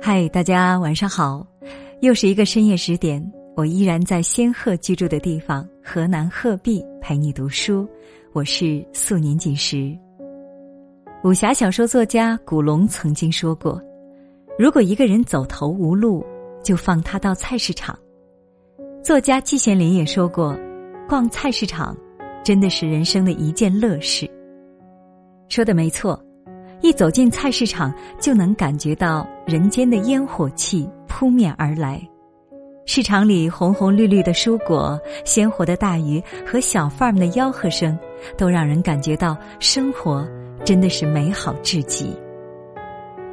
嗨，大家晚上好，又是一个深夜十点，我依然在仙鹤居住的地方河南鹤壁陪你读书。我是素年锦时。武侠小说作家古龙曾经说过：“如果一个人走投无路，就放他到菜市场。”作家季羡林也说过：“逛菜市场，真的是人生的一件乐事。”说的没错。一走进菜市场，就能感觉到人间的烟火气扑面而来。市场里红红绿绿的蔬果、鲜活的大鱼和小贩们的吆喝声，都让人感觉到生活真的是美好至极。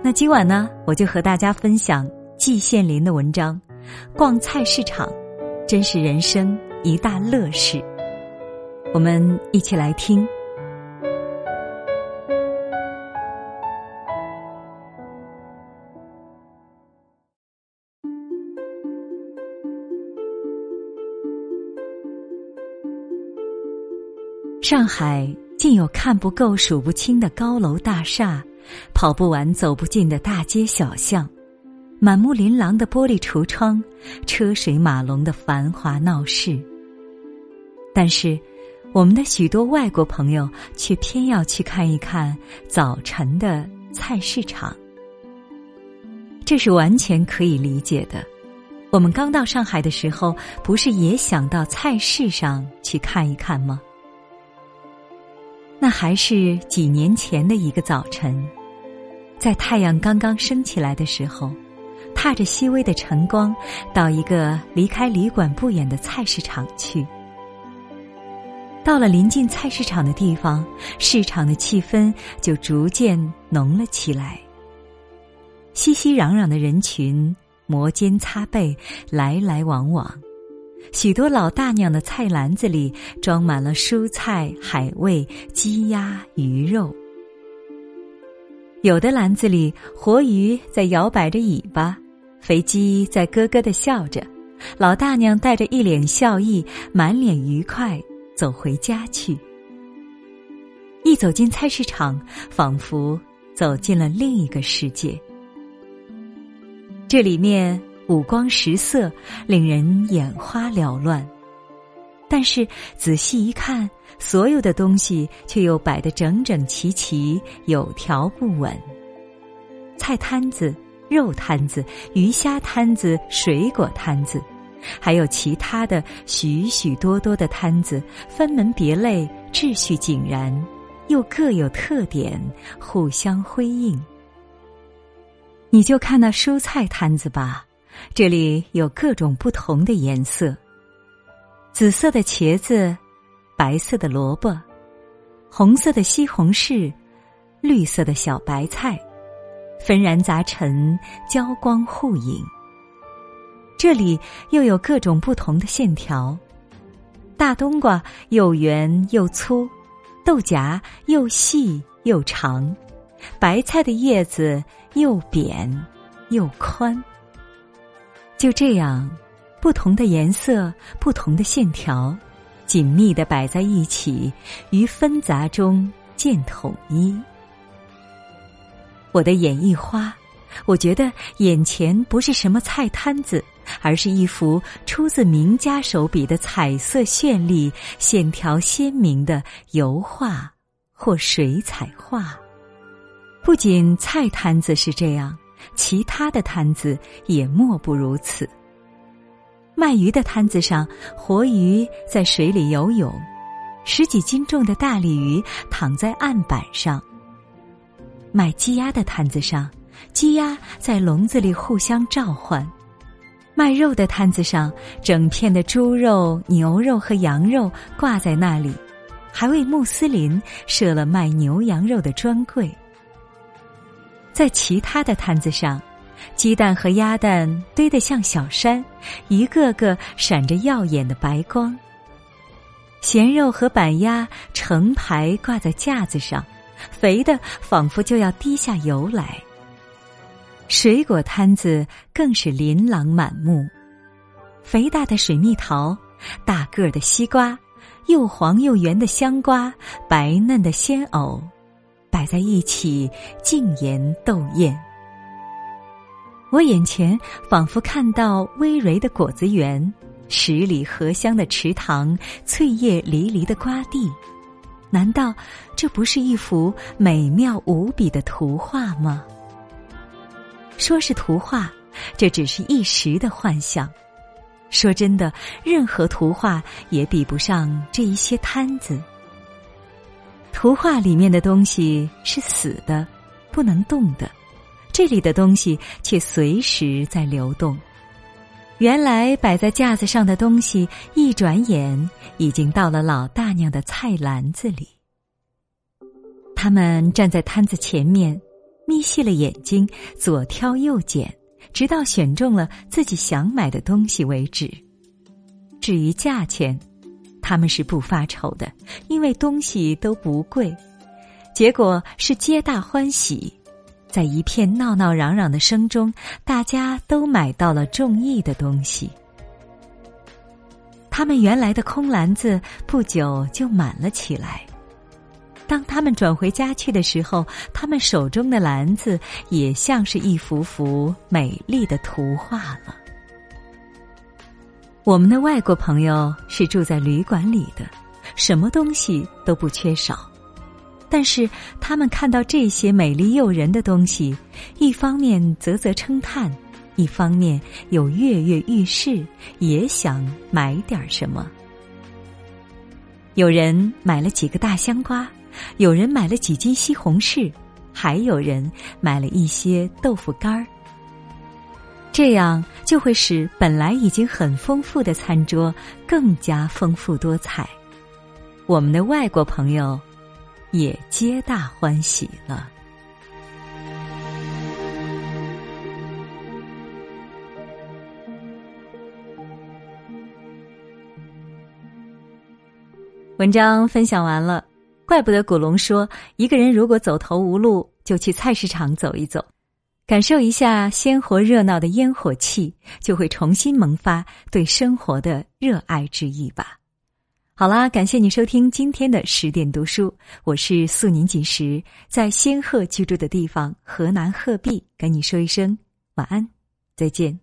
那今晚呢，我就和大家分享季羡林的文章《逛菜市场，真是人生一大乐事》。我们一起来听。上海竟有看不够、数不清的高楼大厦，跑不完、走不尽的大街小巷，满目琳琅的玻璃橱窗，车水马龙的繁华闹市。但是，我们的许多外国朋友却偏要去看一看早晨的菜市场。这是完全可以理解的。我们刚到上海的时候，不是也想到菜市上去看一看吗？那还是几年前的一个早晨，在太阳刚刚升起来的时候，踏着细微的晨光，到一个离开旅馆不远的菜市场去。到了临近菜市场的地方，市场的气氛就逐渐浓了起来。熙熙攘攘的人群，摩肩擦背，来来往往。许多老大娘的菜篮子里装满了蔬菜、海味、鸡鸭鱼肉。有的篮子里活鱼在摇摆着尾巴，肥鸡在咯咯的笑着，老大娘带着一脸笑意，满脸愉快走回家去。一走进菜市场，仿佛走进了另一个世界。这里面。五光十色，令人眼花缭乱。但是仔细一看，所有的东西却又摆得整整齐齐，有条不紊。菜摊子、肉摊子、鱼虾摊子、水果摊子，还有其他的许许多多的摊子，分门别类，秩序井然，又各有特点，互相辉映。你就看那蔬菜摊子吧。这里有各种不同的颜色：紫色的茄子，白色的萝卜，红色的西红柿，绿色的小白菜，纷然杂陈，交光互影。这里又有各种不同的线条：大冬瓜又圆又粗，豆荚又细又长，白菜的叶子又扁又宽。就这样，不同的颜色、不同的线条，紧密的摆在一起，于纷杂中见统一。我的眼一花，我觉得眼前不是什么菜摊子，而是一幅出自名家手笔的彩色绚丽、线条鲜明的油画或水彩画。不仅菜摊子是这样。其他的摊子也莫不如此。卖鱼的摊子上，活鱼在水里游泳，十几斤重的大鲤鱼躺在案板上。卖鸡鸭的摊子上，鸡鸭在笼子里互相召唤。卖肉的摊子上，整片的猪肉、牛肉和羊肉挂在那里，还为穆斯林设了卖牛羊肉的专柜。在其他的摊子上，鸡蛋和鸭蛋堆得像小山，一个个闪着耀眼的白光。咸肉和板鸭成排挂在架子上，肥的仿佛就要滴下油来。水果摊子更是琳琅满目，肥大的水蜜桃，大个儿的西瓜，又黄又圆的香瓜，白嫩的鲜藕。摆在一起，竞妍斗艳。我眼前仿佛看到葳蕤的果子园，十里荷香的池塘，翠叶离离的瓜地。难道这不是一幅美妙无比的图画吗？说是图画，这只是一时的幻想。说真的，任何图画也比不上这一些摊子。图画里面的东西是死的，不能动的。这里的东西却随时在流动。原来摆在架子上的东西，一转眼已经到了老大娘的菜篮子里。他们站在摊子前面，眯细了眼睛，左挑右拣，直到选中了自己想买的东西为止。至于价钱，他们是不发愁的，因为东西都不贵。结果是皆大欢喜。在一片闹闹嚷嚷的声中，大家都买到了中意的东西。他们原来的空篮子不久就满了起来。当他们转回家去的时候，他们手中的篮子也像是一幅幅美丽的图画了。我们的外国朋友是住在旅馆里的，什么东西都不缺少。但是他们看到这些美丽诱人的东西，一方面啧啧称叹，一方面又跃跃欲试，也想买点什么。有人买了几个大香瓜，有人买了几斤西红柿，还有人买了一些豆腐干儿。这样就会使本来已经很丰富的餐桌更加丰富多彩。我们的外国朋友。也皆大欢喜了。文章分享完了，怪不得古龙说，一个人如果走投无路，就去菜市场走一走，感受一下鲜活热闹的烟火气，就会重新萌发对生活的热爱之意吧。好啦，感谢你收听今天的十点读书，我是素宁锦时，在仙鹤居住的地方河南鹤壁，跟你说一声晚安，再见。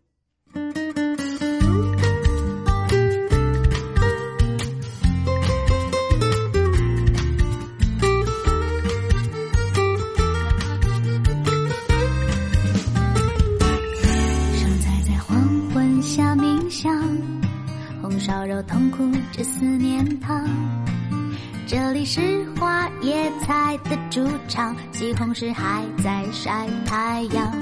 香，红烧肉痛苦着思念汤，这里是花椰菜的主场，西红柿还在晒太阳，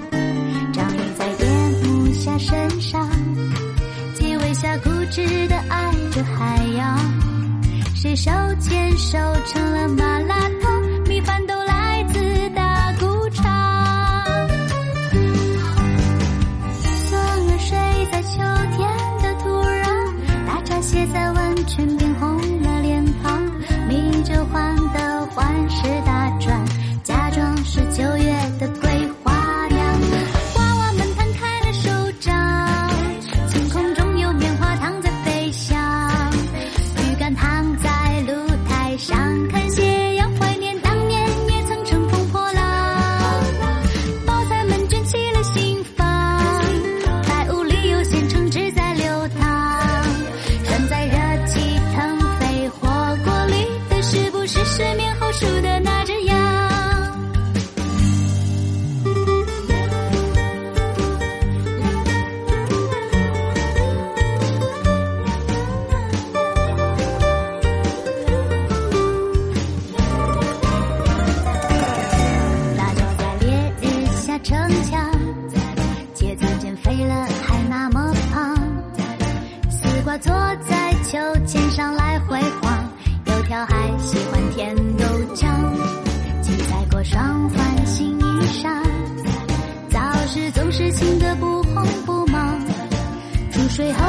章鱼在夜幕下身上，鸡尾虾固执的爱着海洋，谁手牵手成了麻辣城墙，茄子减肥了还那么胖，丝瓜坐在。秋千上来回晃，油条还喜欢甜豆浆，青菜过霜换新衣裳，早市总是清的不慌不忙，出水后